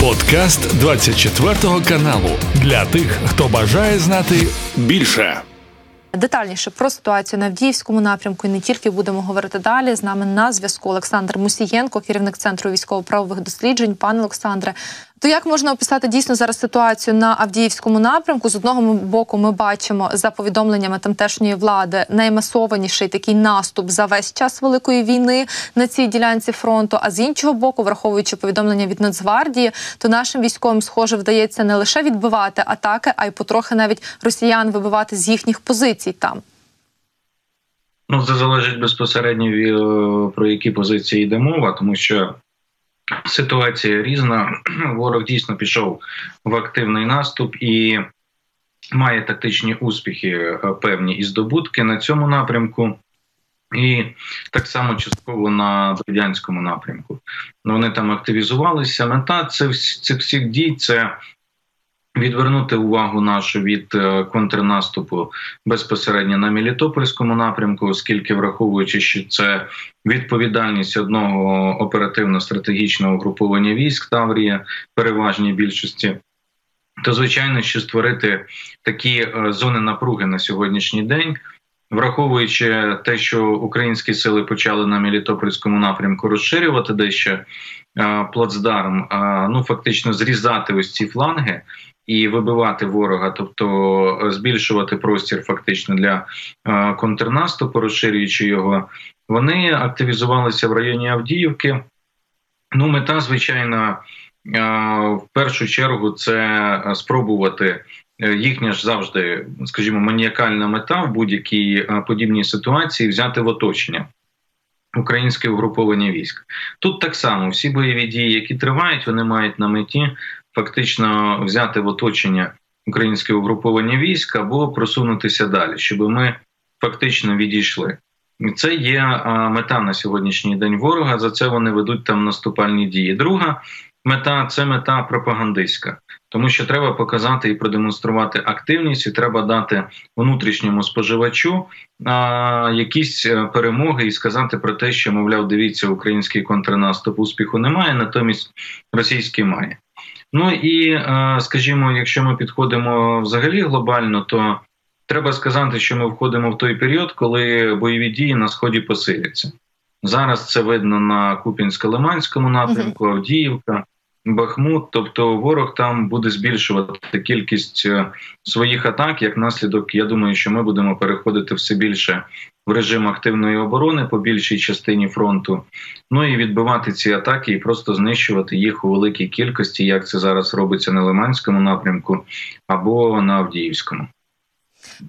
Подкаст 24 каналу для тих, хто бажає знати більше. Детальніше про ситуацію на Авдіївському напрямку і не тільки будемо говорити далі. З нами на зв'язку Олександр Мусієнко, керівник центру військово-правових досліджень. Пане Олександре, то як можна описати дійсно зараз ситуацію на Авдіївському напрямку? З одного боку, ми бачимо за повідомленнями тамтешньої влади наймасованіший такий наступ за весь час великої війни на цій ділянці фронту. А з іншого боку, враховуючи повідомлення від Нацгвардії, то нашим військовим схоже вдається не лише відбивати атаки, а й потрохи навіть росіян вибивати з їхніх позицій там. Ну, це залежить безпосередньо е, про які позиції йде мова, тому що Ситуація різна. Ворог дійсно пішов в активний наступ і має тактичні успіхи, е, певні і здобутки на цьому напрямку. І так само частково на Бердянському напрямку. Вони там активізувалися. Мета цих всіх дій це відвернути увагу нашу від е, контрнаступу безпосередньо на Мелітопольському напрямку, оскільки враховуючи, що це відповідальність одного оперативно-стратегічного угруповання військ Таврія, переважній більшості. То звичайно, що створити такі е, зони напруги на сьогоднішній день, враховуючи те, що українські сили почали на Мелітопольському напрямку розширювати дещо плацдарм, ну фактично зрізати ось ці фланги і вибивати ворога, тобто е, збільшувати простір фактично для е, контрнаступу, розширюючи його, вони активізувалися в районі Авдіївки. Ну, мета, звичайно, е, в першу чергу це спробувати. Їхня ж завжди, скажімо, маніакальна мета в будь-якій подібній ситуації взяти в оточення українське угруповання військ. Тут так само всі бойові дії, які тривають, вони мають на меті фактично взяти в оточення українське угруповання військ або просунутися далі, щоб ми фактично відійшли. Це є мета на сьогоднішній день ворога. За це вони ведуть там наступальні дії. Друга мета це мета пропагандистська, тому що треба показати і продемонструвати активність, і треба дати внутрішньому споживачу а, якісь е, перемоги і сказати про те, що мовляв, дивіться, український контрнаступ успіху немає, натомість російський має. Ну і е, скажімо, якщо ми підходимо взагалі глобально, то треба сказати, що ми входимо в той період, коли бойові дії на сході посиляться. Зараз це видно на Купінсько-Лиманському напрямку, Авдіївка, Бахмут. Тобто ворог там буде збільшувати кількість е, своїх атак. Як наслідок, я думаю, що ми будемо переходити все більше в режим активної оборони по більшій частині фронту. Ну і відбивати ці атаки і просто знищувати їх у великій кількості, як це зараз робиться на Лиманському напрямку або на Авдіївському.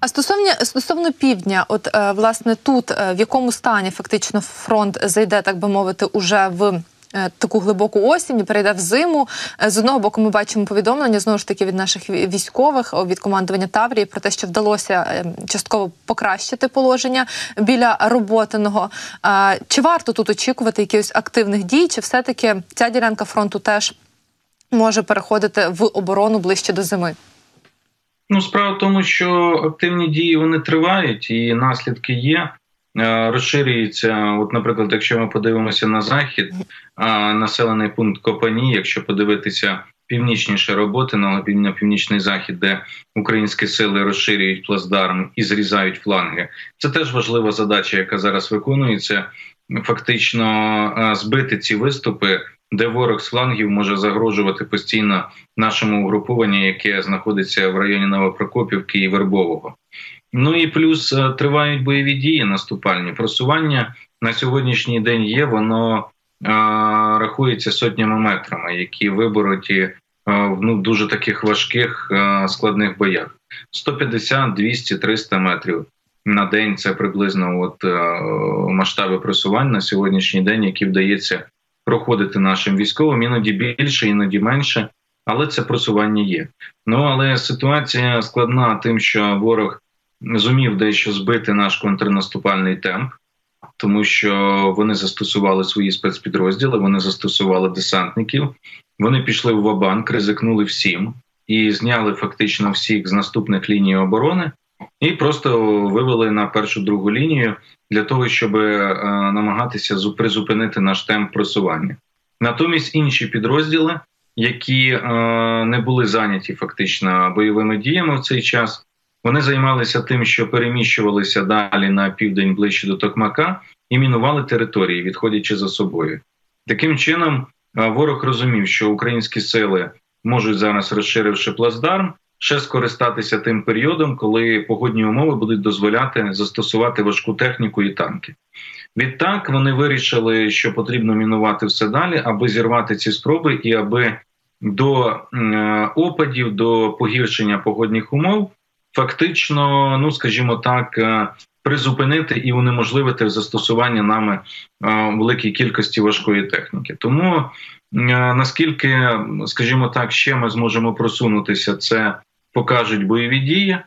А стосовно стосовно півдня, от е, власне тут е, в якому стані фактично фронт зайде, так би мовити, уже в таку глибоку осінь, перейде в зиму. Е, з одного боку, ми бачимо повідомлення знову ж таки від наших військових від командування Таврії про те, що вдалося е, частково покращити положення біля роботиного. Чи варто тут очікувати якихось активних дій? Чи все таки ця ділянка фронту теж може переходити в оборону ближче до зими? Ну, справа в тому, що активні дії вони тривають, і наслідки є. Е, розширюється. От, наприклад, якщо ми подивимося на захід, населений пункт Копані, якщо подивитися північніше роботи на північний захід, де українські сили розширюють плацдарм і зрізають фланги, це теж важлива задача, яка зараз виконується. Фактично е, збити ці виступи, де ворог з флангів може загрожувати постійно нашому угрупованню, яке знаходиться в районі Новопрокопівки і Вербового. Ну і плюс е, тривають бойові дії наступальні. Просування на сьогоднішній день є, воно е, рахується сотнями метрами, які вибороті е, в ну, дуже таких важких складних боях. 150, 200, 300 метрів на день це приблизно от масштаби просувань на сьогоднішній день, які вдається проходити нашим військовим, іноді більше, іноді менше. Але це просування є. Ну але ситуація складна, тим, що ворог зумів дещо збити наш контрнаступальний темп, тому що вони застосували свої спецпідрозділи, вони застосували десантників, вони пішли в Вабанк, ризикнули всім і зняли фактично всіх з наступних ліній оборони, і просто вивели на першу другу лінію для того, щоб е, намагатися призупинити наш темп просування. Натомість інші підрозділи які е, не були зайняті фактично бойовими діями в цей час. Вони займалися тим, що переміщувалися далі на південь ближче до Токмака і мінували території, відходячи за собою. Таким чином, е, ворог розумів, що українські сили можуть зараз, розширивши плацдарм, ще скористатися тим періодом, коли погодні умови будуть дозволяти застосувати важку техніку і танки. Відтак вони вирішили, що потрібно мінувати все далі, аби зірвати ці спроби, і аби до е, опадів, до погіршення погодних умов, фактично, ну скажімо так, е, призупинити і унеможливити застосування нами е, великій кількості важкої техніки. Тому наскільки, скажімо так, ще ми зможемо просунутися, це покажуть бойові дії.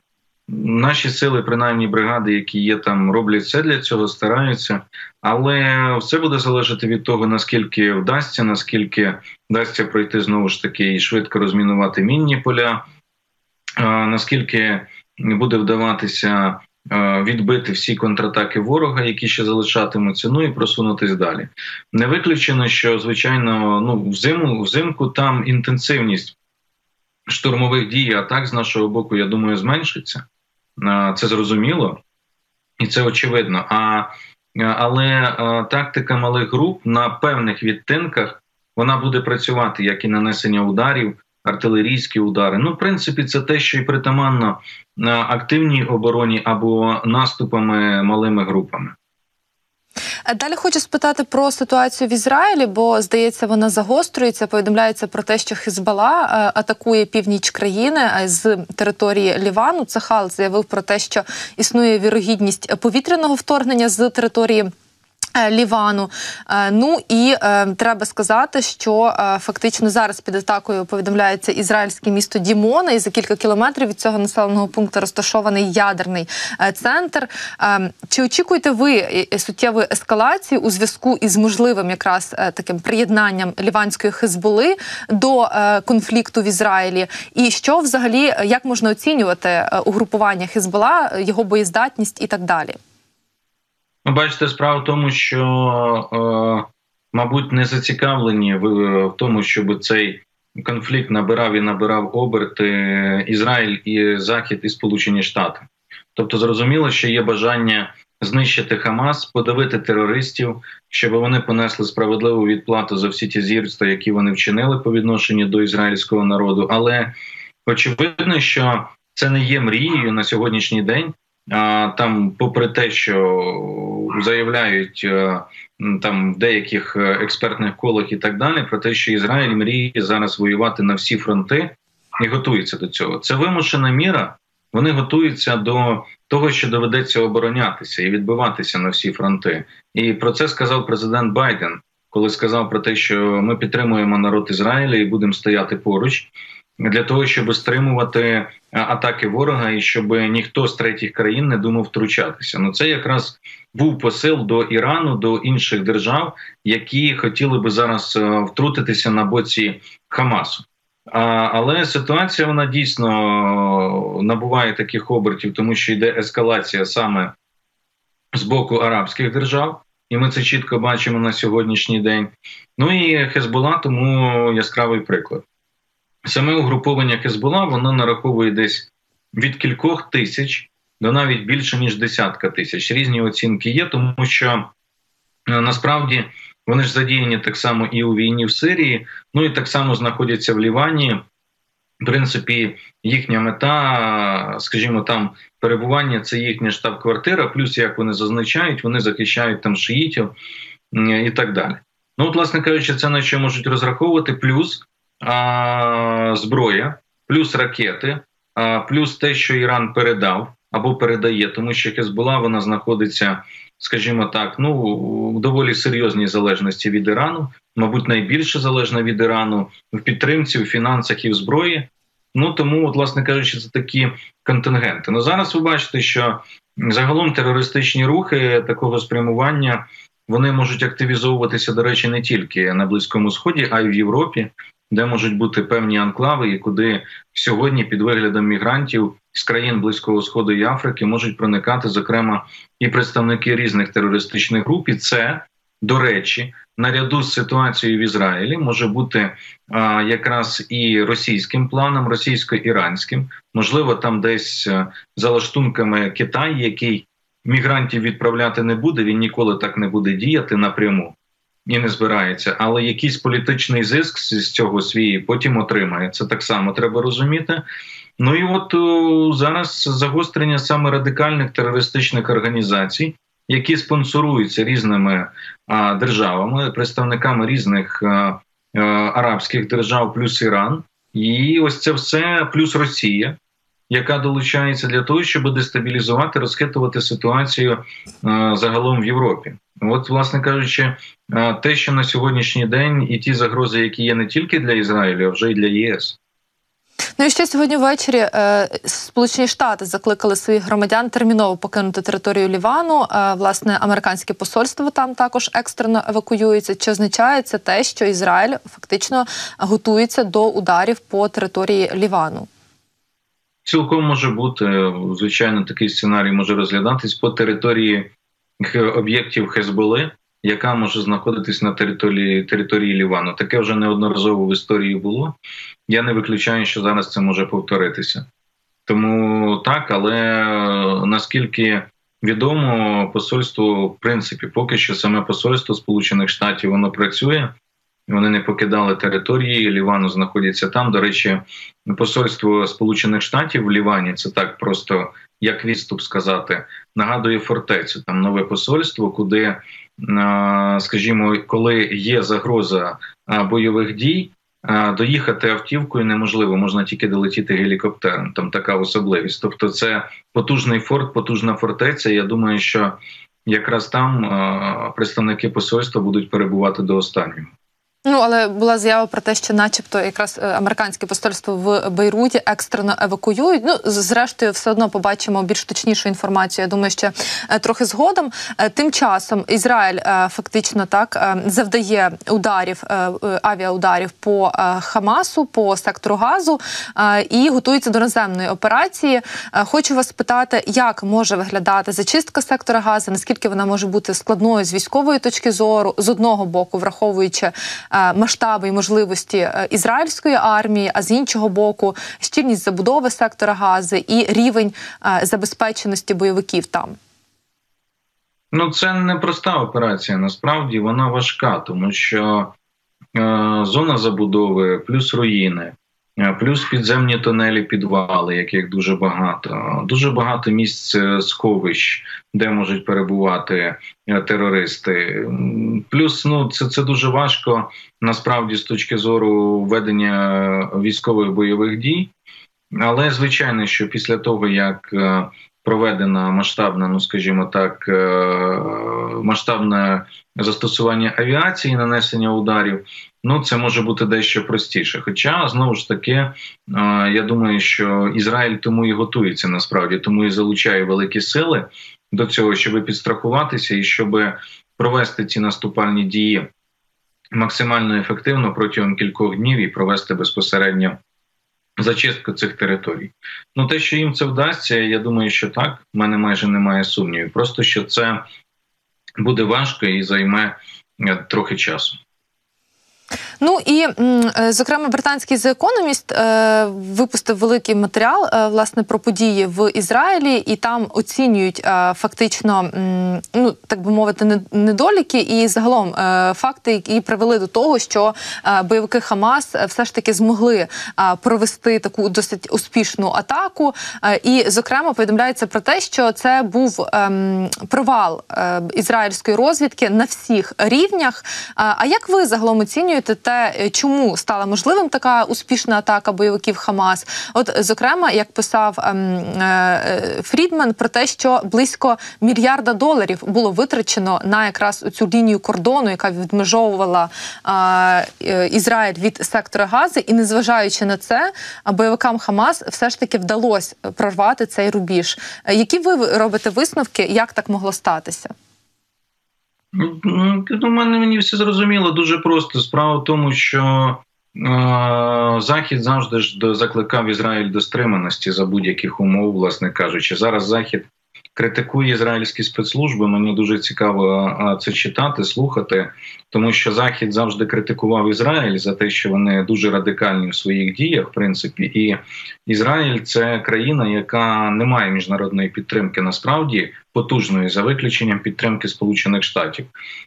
Наші сили, принаймні бригади, які є там, роблять все для цього, стараються, але все буде залежати від того, наскільки вдасться, наскільки вдасться пройти знову ж таки і швидко розмінувати мінні поля, наскільки буде вдаватися відбити всі контратаки ворога, які ще залишатимуться, ну і просунутись далі. Не виключено, що звичайно, ну взиму взимку там інтенсивність штурмових дій, атак з нашого боку, я думаю, зменшиться. Це зрозуміло і це очевидно. А, Але тактика малих груп на певних відтинках вона буде працювати як і нанесення ударів, артилерійські удари. Ну, в принципі, це те, що і притаманно активній обороні або наступами малими групами. Е, далі хочу спитати про ситуацію в Ізраїлі, бо здається, вона загострюється. Повідомляється про те, що Хізбала е, атакує північ країни е, з території Лівану. Цехал заявив про те, що існує вірогідність повітряного вторгнення з території. Е, Лівану, е, ну і е, треба сказати, що е, фактично зараз під атакою повідомляється ізраїльське місто Дімона, і за кілька кілометрів від цього населеного пункту розташований ядерний е, центр. Е, чи очікуєте ви суттєвої ескалації у зв'язку із можливим якраз таким приєднанням ліванської хизболи до конфлікту в Ізраїлі? І що взагалі як можна оцінювати угрупування Хизбола, його боєздатність і так далі? Ну, бачите, справа в тому, що, е, мабуть, не зацікавлені в, в тому, щоб цей конфлікт набирав і набирав оберти Ізраїль і Захід і Сполучені Штати. Тобто, зрозуміло, що є бажання знищити Хамас, подавити терористів, щоб вони понесли справедливу відплату за всі ті зірства, які вони вчинили по відношенню до ізраїльського народу. Але очевидно, що це не є мрією на сьогоднішній день. Там, попри те, що заявляють е, там в деяких е, експертних колах і так далі, про те, що Ізраїль мріє зараз воювати на всі фронти і готується до цього. Це вимушена міра. Вони готуються до того, що доведеться оборонятися і відбиватися на всі фронти. І про це сказав президент Байден, коли сказав про те, що ми підтримуємо народ Ізраїля і будемо стояти поруч для того, щоб стримувати е, атаки ворога, і щоб ніхто з третіх країн не думав втручатися. Ну це якраз був посил до Ірану, до інших держав, які хотіли би зараз е, втрутитися на боці Хамасу. Але ситуація вона дійсно набуває таких обертів, тому що йде ескалація саме з боку арабських держав, і ми це чітко бачимо на сьогоднішній день. Ну і Хезбола, тому яскравий приклад. Саме угруповання Хезбола воно нараховує десь від кількох тисяч до навіть більше ніж десятка тисяч. Різні оцінки є, тому що е, насправді вони ж задіяні так само і у війні в Сирії, ну і так само знаходяться в Лівані. В принципі, їхня мета, скажімо, там перебування це їхня штаб-квартира, плюс як вони зазначають, вони захищають там шиїтів і так далі. Ну, от, власне кажучи, це на що можуть розраховувати, плюс зброя, плюс ракети, плюс те, що Іран передав або передає, тому що Хезбола вона знаходиться, скажімо так, ну в доволі серйозній залежності від Ірану, мабуть, найбільше залежна від Ірану в підтримці, в фінансах і в зброї. Ну тому, от, власне кажучи, це такі контингенти. Ну зараз ви бачите, що загалом терористичні рухи такого спрямування вони можуть активізовуватися, до речі, не тільки на Близькому Сході, а й в Європі де можуть бути певні анклави, і куди сьогодні під виглядом мігрантів з країн близького сходу і Африки можуть проникати, зокрема, і представники різних терористичних груп. І це до речі, наряду з ситуацією в Ізраїлі може бути а, якраз і російським планом, російсько-іранським, можливо, там десь а, за лаштунками Китай, який мігрантів відправляти не буде, він ніколи так не буде діяти напряму і не збирається, але якийсь політичний зиск з цього свій потім отримає. Це так само треба розуміти. Ну і от о, зараз загострення саме радикальних терористичних організацій, які спонсоруються різними а, державами, представниками різних а, а, арабських держав, плюс Іран, і ось це все плюс Росія яка долучається для того, щоб дестабілізувати, розхитувати ситуацію е, загалом в Європі. От, власне кажучи, е, те, що на сьогоднішній день і ті загрози, які є не тільки для Ізраїлю, а вже й для ЄС. Ну і ще сьогодні ввечері е, Сполучені Штати закликали своїх громадян терміново покинути територію Лівану. Е, власне, американське посольство там також екстрено евакуюється. Чи означає це те, що Ізраїль фактично готується до ударів по території Лівану? Цілком може бути звичайно такий сценарій може розглядатись по території об'єктів Хезболи, яка може знаходитись на території території Лівану. Таке вже неодноразово в історії було. Я не виключаю, що зараз це може повторитися. Тому так, але наскільки відомо, посольство в принципі поки що саме посольство Сполучених Штатів воно працює. Вони не покидали території. Лівану знаходяться там. До речі, посольство Сполучених Штатів в Лівані це так просто як відступ сказати. Нагадує фортецю. Там нове посольство, куди, скажімо, коли є загроза бойових дій. Доїхати автівкою неможливо, можна тільки долетіти гелікоптером. Там така особливість. Тобто, це потужний форт, потужна фортеця. Я думаю, що якраз там представники посольства будуть перебувати до останнього. Ну але була заява про те, що, начебто, якраз е, американське посольство в Бейруті екстрено евакуюють. Ну зрештою, все одно побачимо більш точнішу інформацію. Я думаю, ще е, трохи згодом. Е, тим часом Ізраїль фактично так завдає ударів авіаударів по Хамасу, по сектору Газу і готується до наземної операції. Хочу вас спитати, як може виглядати зачистка сектора Газу, наскільки вона може бути складною з військової точки зору, з одного боку, враховуючи. Е, масштаби і можливості е, ізраїльської армії, а з іншого боку, щільність забудови сектора Гази і рівень е, забезпеченості бойовиків там. Ну, це не проста операція. Насправді вона важка, тому що е, зона забудови плюс руїни, плюс підземні тунелі, підвали, яких дуже багато, дуже багато місць е, сховищ, де можуть перебувати е, терористи. Плюс ну це це дуже важко насправді з точки зору ведення військових бойових дій. Але звичайно, що після того як проведена масштабна, ну скажімо так, масштабне застосування авіації, нанесення ударів, ну це може бути дещо простіше. Хоча знову ж таки, я думаю, що Ізраїль тому і готується насправді, тому і залучає великі сили до цього, щоб підстрахуватися і щоб провести ці наступальні дії максимально ефективно протягом кількох днів і провести безпосередньо. Зачистку цих територій. Ну те, що їм це вдасться, я думаю, що так. У мене майже немає сумнівів. Просто що це буде важко і займе е, трохи часу. Ну і е, зокрема, британський The Economist е, випустив великий матеріал е, власне про події в Ізраїлі, і там оцінюють фактично, ну так би мовити, недоліки і загалом факти, які привели до того, що бойовики Хамас все ж таки змогли провести таку досить успішну атаку. І, зокрема, повідомляється про те, що це був ем, провал ізраїльської розвідки на всіх рівнях. А як ви загалом оцінюєте? Те, е, чому стала можливим така успішна атака бойовиків Хамас. От, зокрема, як писав ем, е, Фрідман про те, що близько мільярда доларів було витрачено на якраз цю лінію кордону, яка відмежовувала е, Ізраїль від сектора Гази, і незважаючи на це, бойовикам Хамас все ж таки вдалося прорвати цей рубіж. Які ви робите висновки, як так могло статися? Ну, у мене мені все зрозуміло дуже просто. Справа в тому, що е, Захід завжди ж закликав Ізраїль до стриманості за будь-яких умов, власне кажучи. Зараз Захід критикує ізраїльські спецслужби. Мені дуже цікаво це читати, слухати, тому що Захід завжди критикував Ізраїль за те, що вони дуже радикальні в своїх діях, в принципі, і Ізраїль це країна, яка не має міжнародної підтримки, насправді потужної за виключенням підтримки Сполучених Штатів.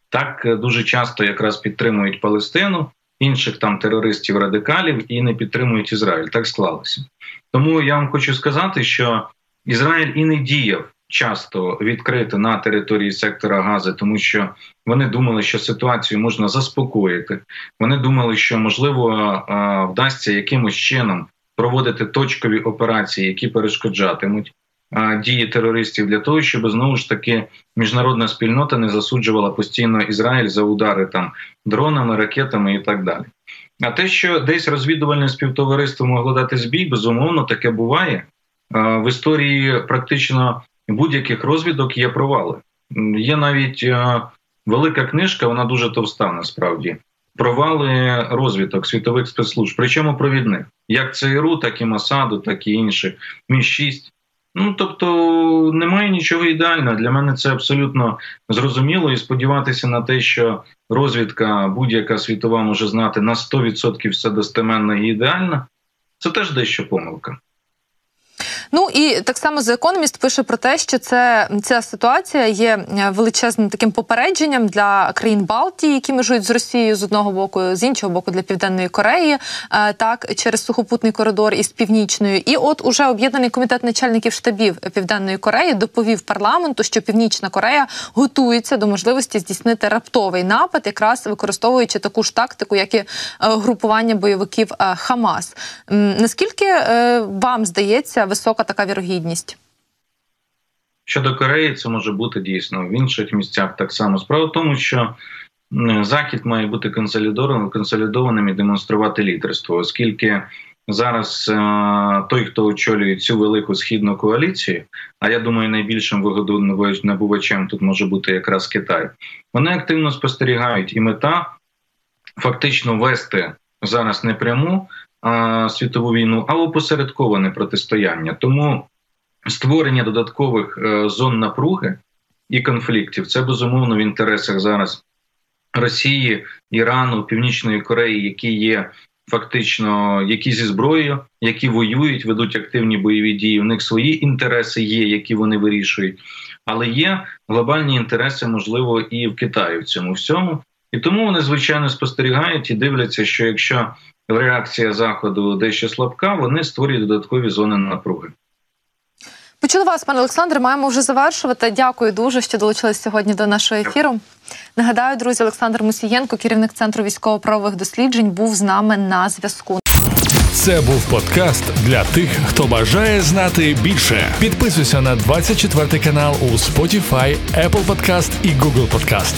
Так дуже часто якраз підтримують Палестину. Інших там терористів радикалів і не підтримують Ізраїль. Так склалося. Тому я вам хочу сказати, що Ізраїль і не діяв часто відкрито на території сектора Гази, тому що вони думали, що ситуацію можна заспокоїти. Вони думали, що можливо вдасться якимось чином проводити точкові операції, які перешкоджатимуть дії терористів для того, щоб знову ж таки міжнародна спільнота не засуджувала постійно Ізраїль за удари там дронами, ракетами і так далі. А те, що десь розвідувальне співтовариство могло дати збій, безумовно, таке буває в історії практично будь-яких розвідок є провали. Є навіть е, велика книжка, вона дуже товста насправді. Провали розвиток світових спецслужб, причому провідних, як ЦРУ, так і Масаду, так і інших. Мі 6 Ну тобто немає нічого ідеального. Для мене це абсолютно зрозуміло, і сподіватися на те, що розвідка будь-яка світова може знати на 100% все достеменно і ідеально, це теж дещо помилка. Ну і так само The Economist пише про те, що це ця ситуація є е, величезним таким попередженням для країн Балтії, які межують з Росією з одного боку, з іншого боку для Південної Кореї, е, так через сухопутний коридор із північною. І от уже об'єднаний комітет начальників штабів Південної Кореї доповів парламенту, що Північна Корея готується до можливості здійснити раптовий напад, якраз використовуючи таку ж тактику, як і е, групування бойовиків Хамас. Наскільки вам здається висока? Висока така вірогідність? Щодо Кореї, це може бути дійсно в інших місцях так само. Справа в тому, що Захід має бути консолідованим, консолідованим і демонструвати лідерство, оскільки зараз е, той, хто очолює цю велику східну коаліцію, а я думаю, найбільшим вигодонабувачем тут може бути якраз Китай. Вони активно спостерігають і мета фактично вести зараз не пряму світову війну, а опосередковане протистояння. Тому створення додаткових е, зон напруги і конфліктів це безумовно в інтересах зараз Росії, Ірану, Північної Кореї, які є. Фактично, які зі зброєю, які воюють, ведуть активні бойові дії. У них свої інтереси є, які вони вирішують, але є глобальні інтереси, можливо, і в Китаї в цьому всьому. І тому вони звичайно спостерігають і дивляться, що якщо реакція заходу дещо слабка, вони створюють додаткові зони напруги. Почули вас, пане Олександре. Маємо вже завершувати. Дякую дуже, що долучились сьогодні до нашого ефіру. Нагадаю, друзі, Олександр Мусієнко, керівник центру військово-правових досліджень, був з нами на зв'язку. Це був подкаст для тих, хто бажає знати більше. Підписуйся на 24 канал у Spotify, Apple Podcast і Google Podcast.